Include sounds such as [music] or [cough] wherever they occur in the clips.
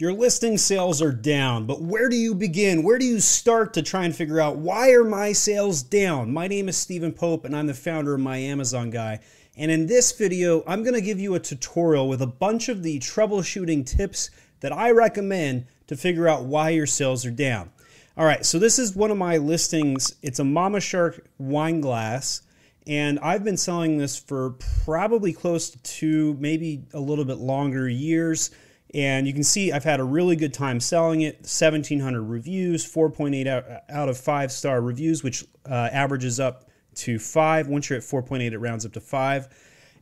Your listing sales are down, but where do you begin? Where do you start to try and figure out why are my sales down? My name is Steven Pope and I'm the founder of My Amazon Guy. And in this video, I'm going to give you a tutorial with a bunch of the troubleshooting tips that I recommend to figure out why your sales are down. All right, so this is one of my listings. It's a Mama Shark wine glass, and I've been selling this for probably close to two, maybe a little bit longer years. And you can see I've had a really good time selling it 1,700 reviews, 4.8 out, of 5 star reviews, which uh, averages up to 5. Once you're at 4.8, it rounds up to 5.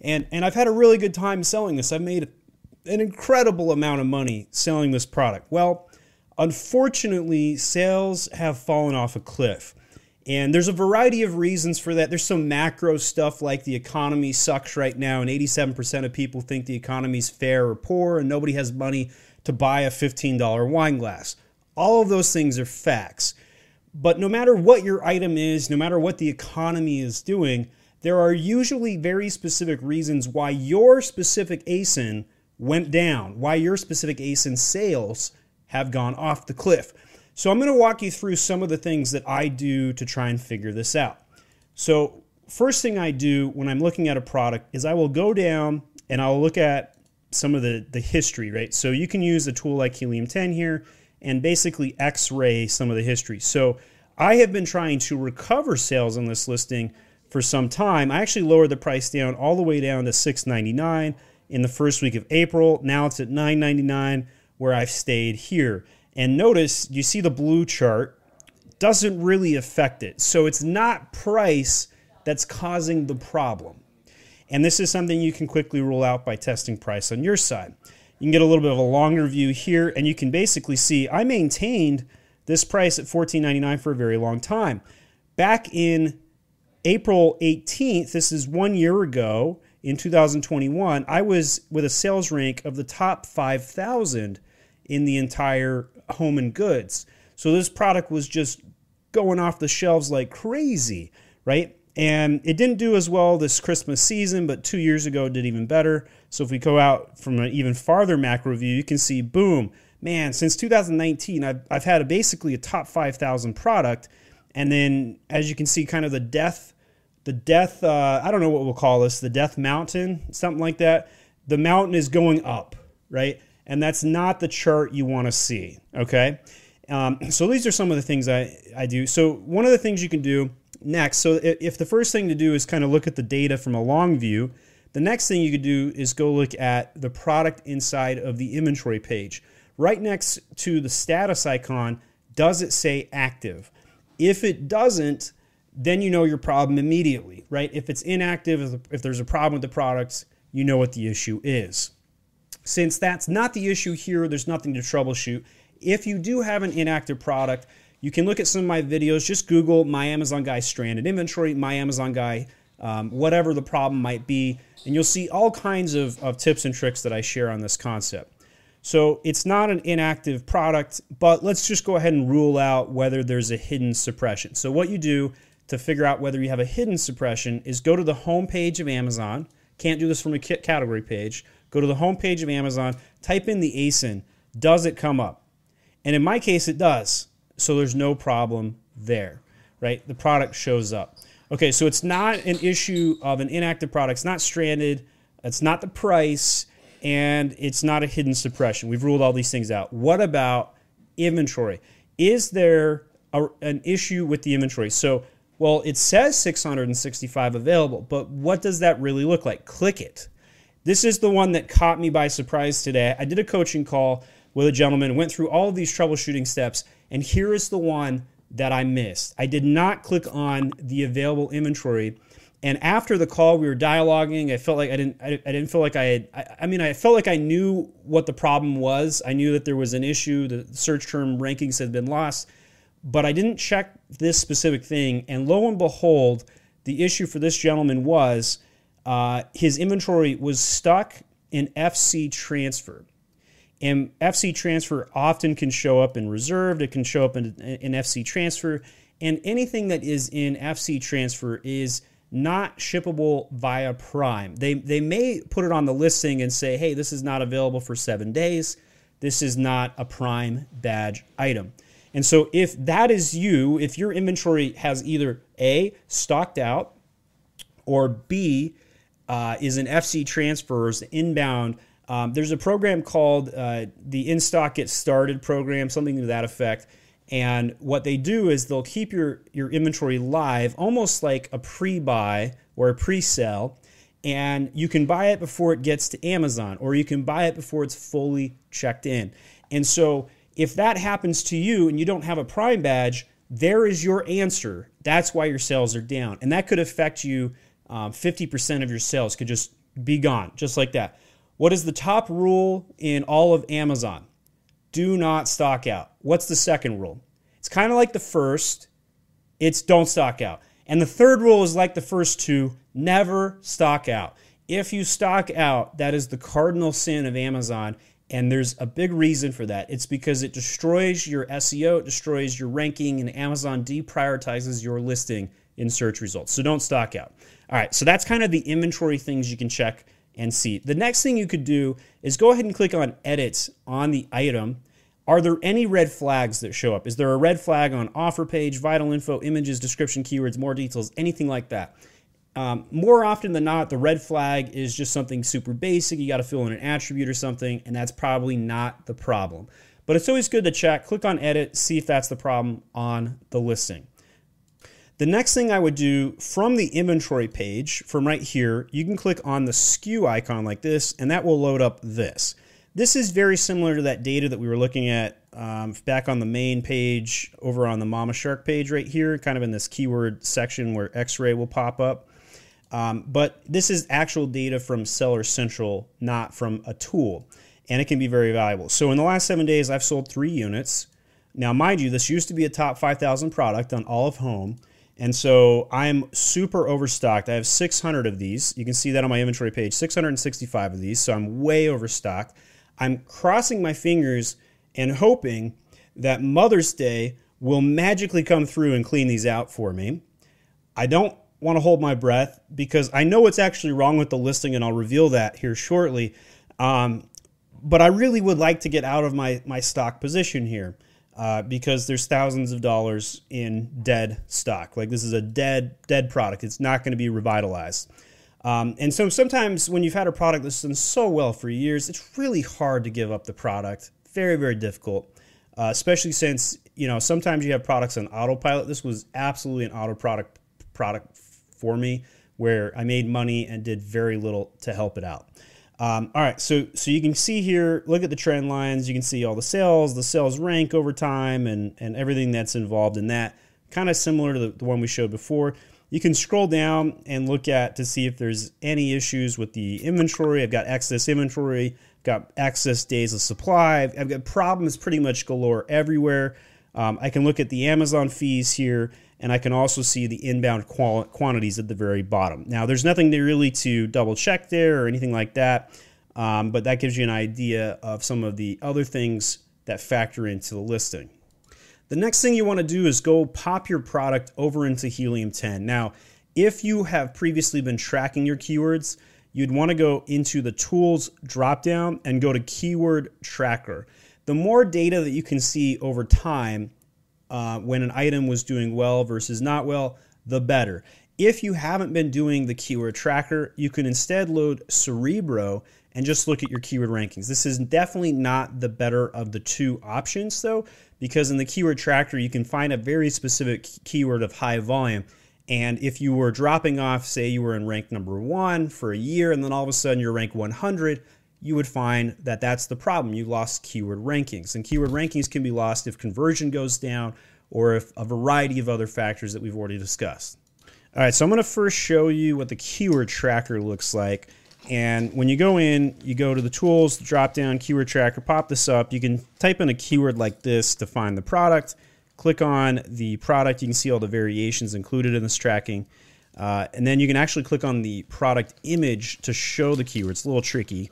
And, and I've had a really good time selling this. I've made an incredible amount of money selling this product. Well, unfortunately, sales have fallen off a cliff. And there's a variety of reasons for that. There's some macro stuff like the economy sucks right now, and 87% of people think the economy's fair or poor, and nobody has money to buy a $15 wine glass. All of those things are facts. But no matter what your item is, no matter what the economy is doing, there are usually very specific reasons why your specific ASIN went down, why your specific ASIN sales have gone off the cliff. So I'm going to walk you through some of the things that I do to try and figure this out. So first thing I do when I'm looking at a product is I will go down and I'll look at some of the, the history, right? So you can use a tool like Helium 10 here and basically x-ray some of the history. So I have been trying to recover sales on this listing for some time. I actually lowered the price down all the way down to $6.99 in the first week of April. Now it's at $9.99 where I've stayed here. And notice you see the blue chart doesn't really affect it. So it's not price that's causing the problem. And this is something you can quickly rule out by testing price on your side. You can get a little bit of a longer view here, and you can basically see I maintained this price at $14.99 for a very long time. Back in April 18th, this is one year ago in 2021, I was with a sales rank of the top 5,000 in the entire home and goods. So this product was just going off the shelves like crazy, right? And it didn't do as well this Christmas season, but two years ago it did even better. So if we go out from an even farther macro view, you can see, boom, man, since 2019, I've, I've had a, basically a top 5,000 product. And then as you can see, kind of the death, the death, uh, I don't know what we'll call this, the death mountain, something like that. The mountain is going up, right? And that's not the chart you want to see. Okay. Um, so these are some of the things I, I do. So one of the things you can do next, so if the first thing to do is kind of look at the data from a long view, the next thing you could do is go look at the product inside of the inventory page. Right next to the status icon, does it say active? If it doesn't, then you know your problem immediately, right? If it's inactive, if there's a problem with the products, you know what the issue is. Since that's not the issue here, there's nothing to troubleshoot. If you do have an inactive product, you can look at some of my videos. Just Google My Amazon Guy Stranded Inventory, My Amazon Guy, um, whatever the problem might be, and you'll see all kinds of, of tips and tricks that I share on this concept. So it's not an inactive product, but let's just go ahead and rule out whether there's a hidden suppression. So what you do to figure out whether you have a hidden suppression is go to the home page of Amazon. Can't do this from a category page. Go to the homepage of Amazon, type in the ASIN. Does it come up? And in my case, it does. So there's no problem there, right? The product shows up. Okay, so it's not an issue of an inactive product. It's not stranded. It's not the price, and it's not a hidden suppression. We've ruled all these things out. What about inventory? Is there a, an issue with the inventory? So, well, it says 665 available, but what does that really look like? Click it. This is the one that caught me by surprise today. I did a coaching call with a gentleman, went through all of these troubleshooting steps, and here is the one that I missed. I did not click on the available inventory. And after the call, we were dialoguing. I felt like I didn't. I, didn't feel like I had. I, I, mean, I felt like I knew what the problem was. I knew that there was an issue. The search term rankings had been lost, but I didn't check this specific thing. And lo and behold, the issue for this gentleman was uh, his inventory was stuck in FC transfer. And FC transfer often can show up in reserved, it can show up in, in FC transfer, and anything that is in FC transfer is not shippable via Prime. They, they may put it on the listing and say, hey, this is not available for seven days. this is not a prime badge item. And so if that is you, if your inventory has either A, stocked out, or B, uh, is an FC transfers inbound. Um, there's a program called uh, the In Stock Get Started program, something to that effect. And what they do is they'll keep your, your inventory live, almost like a pre buy or a pre sell. And you can buy it before it gets to Amazon, or you can buy it before it's fully checked in. And so if that happens to you and you don't have a Prime badge, there is your answer. That's why your sales are down. And that could affect you um, 50% of your sales could just be gone, just like that. What is the top rule in all of Amazon? Do not stock out. What's the second rule? It's kind of like the first, it's don't stock out. And the third rule is like the first two never stock out. If you stock out, that is the cardinal sin of Amazon. And there's a big reason for that. It's because it destroys your SEO, it destroys your ranking, and Amazon deprioritizes your listing in search results. So don't stock out. All right, so that's kind of the inventory things you can check and see. The next thing you could do is go ahead and click on edit on the item. Are there any red flags that show up? Is there a red flag on offer page, vital info, images, description, keywords, more details, anything like that? Um, more often than not, the red flag is just something super basic. You got to fill in an attribute or something, and that's probably not the problem. But it's always good to check, click on edit, see if that's the problem on the listing. The next thing I would do from the inventory page, from right here, you can click on the SKU icon like this, and that will load up this. This is very similar to that data that we were looking at um, back on the main page over on the Mama Shark page right here, kind of in this keyword section where X-ray will pop up. Um, but this is actual data from Seller Central, not from a tool, and it can be very valuable. So in the last seven days, I've sold three units. Now, mind you, this used to be a top 5,000 product on all of home. And so I'm super overstocked. I have 600 of these. You can see that on my inventory page 665 of these. So I'm way overstocked. I'm crossing my fingers and hoping that Mother's Day will magically come through and clean these out for me. I don't want to hold my breath because I know what's actually wrong with the listing, and I'll reveal that here shortly. Um, but I really would like to get out of my, my stock position here uh, because there's thousands of dollars in dead stock. Like this is a dead dead product. It's not going to be revitalized. Um, and so sometimes when you've had a product that's done so well for years, it's really hard to give up the product. Very very difficult, uh, especially since you know sometimes you have products on autopilot. This was absolutely an auto product product for me where I made money and did very little to help it out. Um, all right, so so you can see here, look at the trend lines. You can see all the sales, the sales rank over time, and and everything that's involved in that. Kind of similar to the, the one we showed before. You can scroll down and look at to see if there's any issues with the inventory. I've got excess inventory, got excess days of supply. I've, got problems pretty much galore everywhere. Um, I can look at the Amazon fees here and I can also see the inbound qual- quantities at the very bottom. Now, there's nothing really to double check there or anything like that, um, but that gives you an idea of some of the other things that factor into the listing. The next thing you want to do is go pop your product over into Helium 10. Now, if you have previously been tracking your keywords, you'd want to go into the tools dropdown and go to keyword tracker. The more data that you can see over time, uh, when an item was doing well versus not well, the better. If you haven't been doing the keyword tracker, you can instead load Cerebro and just look at your keyword rankings. This is definitely not the better of the two options, though, because in the keyword tracker, you can find a very specific keyword of high volume. And if you were dropping off, say you were in rank number one for a year, and then all of a sudden you're rank 100, you would find that that's the problem. You lost keyword rankings. And keyword rankings can be lost if conversion goes down or if a variety of other factors that we've already discussed. All right, so I'm going to first show you what the keyword tracker looks like. And when you go in, you go to the tools, drop down keyword tracker, pop this up. You can type in a keyword like this to find the product. Click on the product. You can see all the variations included in this tracking. Uh, and then you can actually click on the product image to show the keyword. It's a little tricky.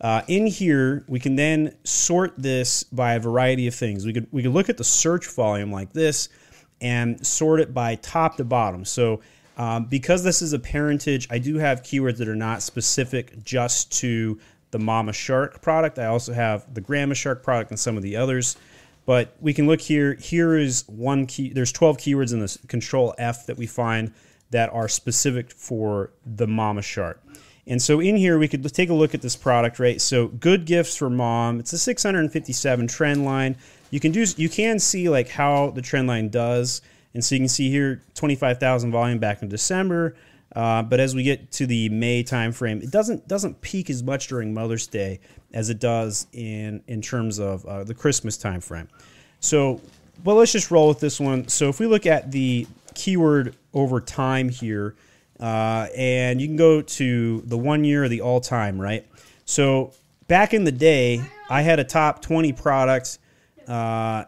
Uh, in here, we can then sort this by a variety of things. We could we could look at the search volume like this and sort it by top to bottom. So um, because this is a parentage, I do have keywords that are not specific just to the Mama Shark product. I also have the Grandma Shark product and some of the others. But we can look here. Here is one key. There's 12 keywords in this Control F that we find that are specific for the Mama Shark. And so in here, we could take a look at this product, right? So good gifts for mom. It's a 657 trend line. You can do, you can see like how the trend line does. And so you can see here 25,000 volume back in December. Uh, but as we get to the May timeframe, it doesn't doesn't peak as much during Mother's Day as it does in in terms of uh, the Christmas timeframe. So, well, let's just roll with this one. So if we look at the keyword over time here, uh, and you can go to the one year or the all time, right? So back in the day, I had a top 20 products. Uh,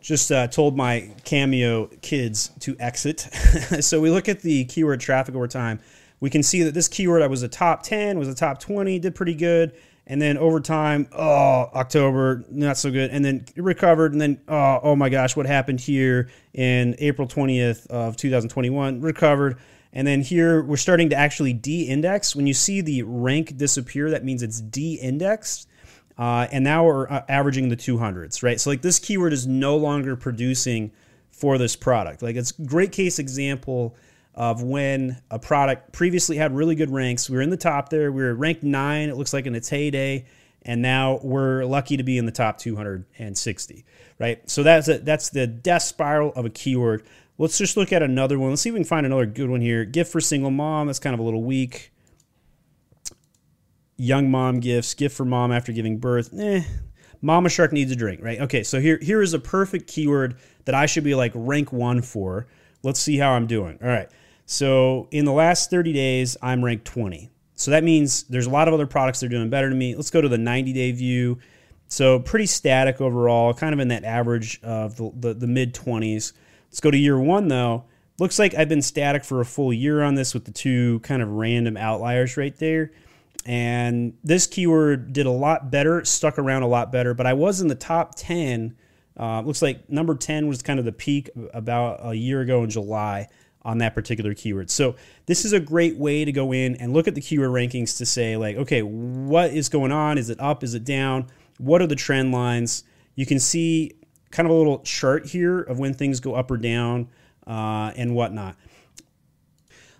just uh, told my Cameo kids to exit. [laughs] so we look at the keyword traffic over time. We can see that this keyword I was a top 10, was a top 20, did pretty good. And then over time, oh, October, not so good. And then recovered. And then, oh, oh my gosh, what happened here in April 20th of 2021? Recovered. And then here we're starting to actually de-index. When you see the rank disappear, that means it's de-indexed. Uh, and now we're uh, averaging the 200s, right? So like this keyword is no longer producing for this product. Like it's great case example of when a product previously had really good ranks. We were in the top there. We were ranked nine, it looks like in its heyday. And now we're lucky to be in the top 260, right? So that's a, that's the death spiral of a keyword. Let's just look at another one. Let's see if we can find another good one here. Gift for single mom. That's kind of a little weak. Young mom gifts. Gift for mom after giving birth. Eh. Mama shark needs a drink, right? Okay, so here here is a perfect keyword that I should be like rank one for. Let's see how I'm doing. All right. So in the last 30 days, I'm ranked 20. So that means there's a lot of other products that are doing better than me. Let's go to the 90 day view. So pretty static overall, kind of in that average of the, the, the mid 20s. Let's go to year one though. Looks like I've been static for a full year on this with the two kind of random outliers right there. And this keyword did a lot better, stuck around a lot better, but I was in the top 10. Uh, looks like number 10 was kind of the peak about a year ago in July on that particular keyword. So this is a great way to go in and look at the keyword rankings to say like, okay, what is going on? Is it up? Is it down? What are the trend lines? You can see kind of a little chart here of when things go up or down uh, and whatnot.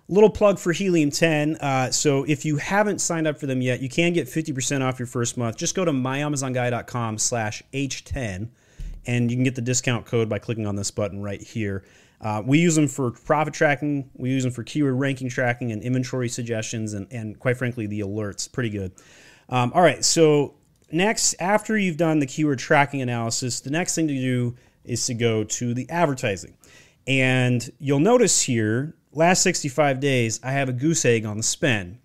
Little plug for Helium 10. Uh, so if you haven't signed up for them yet, you can get 50% off your first month. Just go to myamazonguy.com slash H10 and you can get the discount code by clicking on this button right here. Uh, we use them for profit tracking. We use them for keyword ranking tracking and inventory suggestions and, and quite frankly, the alerts. Pretty good. Um, all right, so next, after you've done the keyword tracking analysis, the next thing to do is to go to the advertising. And you'll notice here, last 65 days, I have a goose egg on the spend.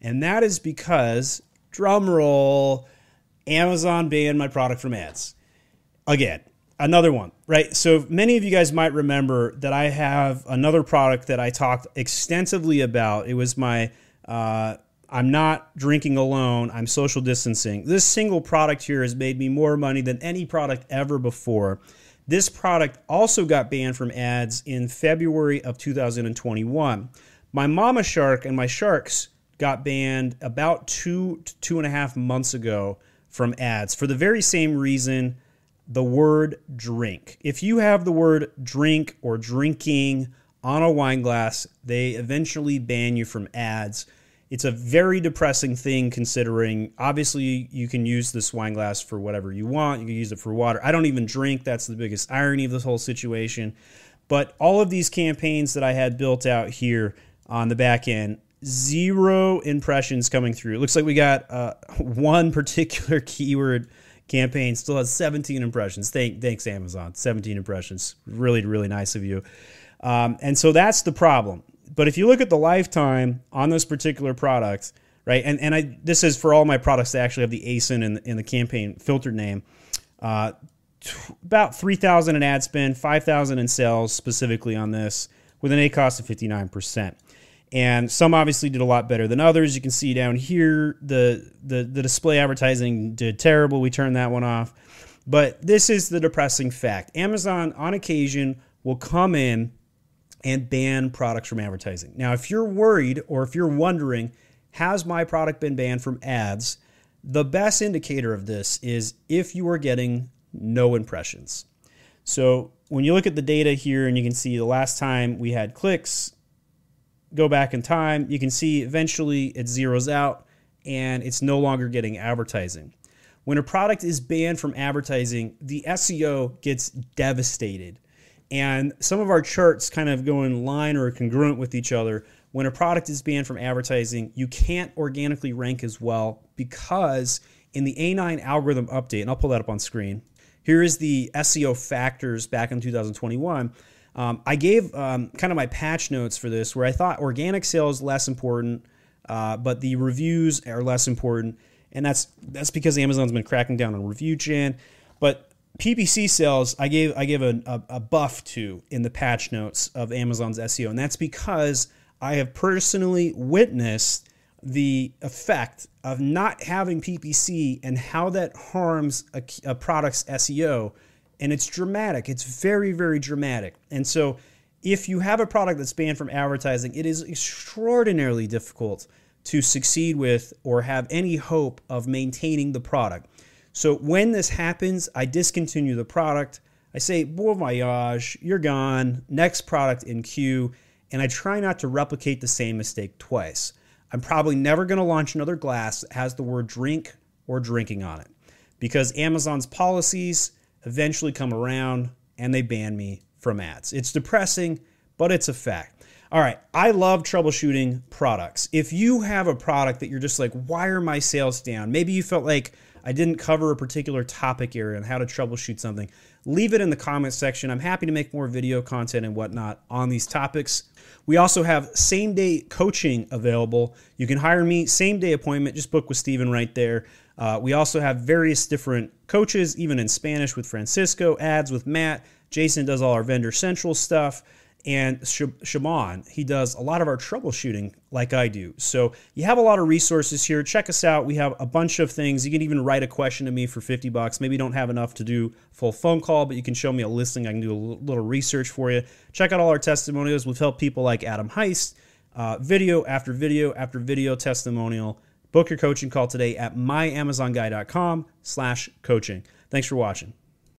And that is because, drum roll, Amazon banned my product from ads. Again, another one, right? So many of you guys might remember that I have another product that I talked extensively about. It was my uh, I'm not drinking alone. I'm social distancing. This single product here has made me more money than any product ever before. This product also got banned from ads in February of 2021. My Mama Shark and my sharks got banned about two to two and a half months ago from ads for the very same reason the word drink. If you have the word drink or drinking on a wine glass, they eventually ban you from ads it's a very depressing thing considering obviously you can use this wine glass for whatever you want. You can use it for water. I don't even drink. That's the biggest irony of this whole situation. But all of these campaigns that I had built out here on the back end, zero impressions coming through. It looks like we got uh, [laughs] one particular [laughs] keyword campaign still has 17 impressions. Thank, thanks, Amazon. 17 impressions. Really, really nice of you. Um, and so that's the problem. But if you look at the lifetime on those particular products, right, and, and I this is for all my products that actually have the ASIN in, in the campaign filtered name, uh, t- about 3000 in ad spend, 5000 in sales specifically on this, with an ACoS of 59%. And some obviously did a lot better than others. You can see down here the, the, the display advertising did terrible. We turned that one off. But this is the depressing fact Amazon, on occasion, will come in and ban products from advertising. Now, if you're worried or if you're wondering, has my product been banned from ads? The best indicator of this is if you are getting no impressions. So when you look at the data here and you can see the last time we had clicks, go back in time, you can see eventually it zeroes out and it's no longer getting advertising. When a product is banned from advertising, the SEO gets devastated. And some of our charts kind of go in line or congruent with each other. When a product is banned from advertising, you can't organically rank as well because in the A9 algorithm update, and I'll pull that up on screen, here is the SEO factors back in 2021. Um, I gave um, kind of my patch notes for this where I thought organic sales less important, uh, but the reviews are less important, and that's that's because Amazon's been cracking down on review gen. But PPC sales, I gave I gave a, a, a buff to in the patch notes of Amazon's SEO, and that's because I have personally witnessed the effect of not having PPC and how that harms a, a, product's SEO. And it's dramatic. It's very, very dramatic. And so, if you have a product that's banned from advertising, it is extraordinarily difficult to succeed with or have any hope of maintaining the product. So, when this happens, I discontinue the product. I say, bon voyage, you're gone, next product in queue. And I try not to replicate the same mistake twice. I'm probably never going to launch another glass that has the word drink or drinking on it because Amazon's policies eventually come around and they ban me from ads. It's depressing, but it's a fact. All right, I love troubleshooting products. If you have a product that you're just like, why are my sales down? Maybe you felt like I didn't cover a particular topic area on how to troubleshoot something. Leave it in the comments section. I'm happy to make more video content and whatnot on these topics. We also have same day coaching available. You can hire me, same day appointment, just book with Steven right there. Uh, we also have various different coaches, even in Spanish with Francisco, ads with Matt. Jason does all our vendor central stuff and Shaman, he does a lot of our troubleshooting like I do. So you have a lot of resources here. Check us out. We have a bunch of things. You can even write a question to me for 50 bucks. Maybe you don't have enough to do full phone call, but you can show me a listing. I can do a little research for you. Check out all our testimonials. We've helped people like Adam Heist, uh, video after video after video testimonial. Book your coaching call today at myamazonguy.com slash coaching. Thanks for watching.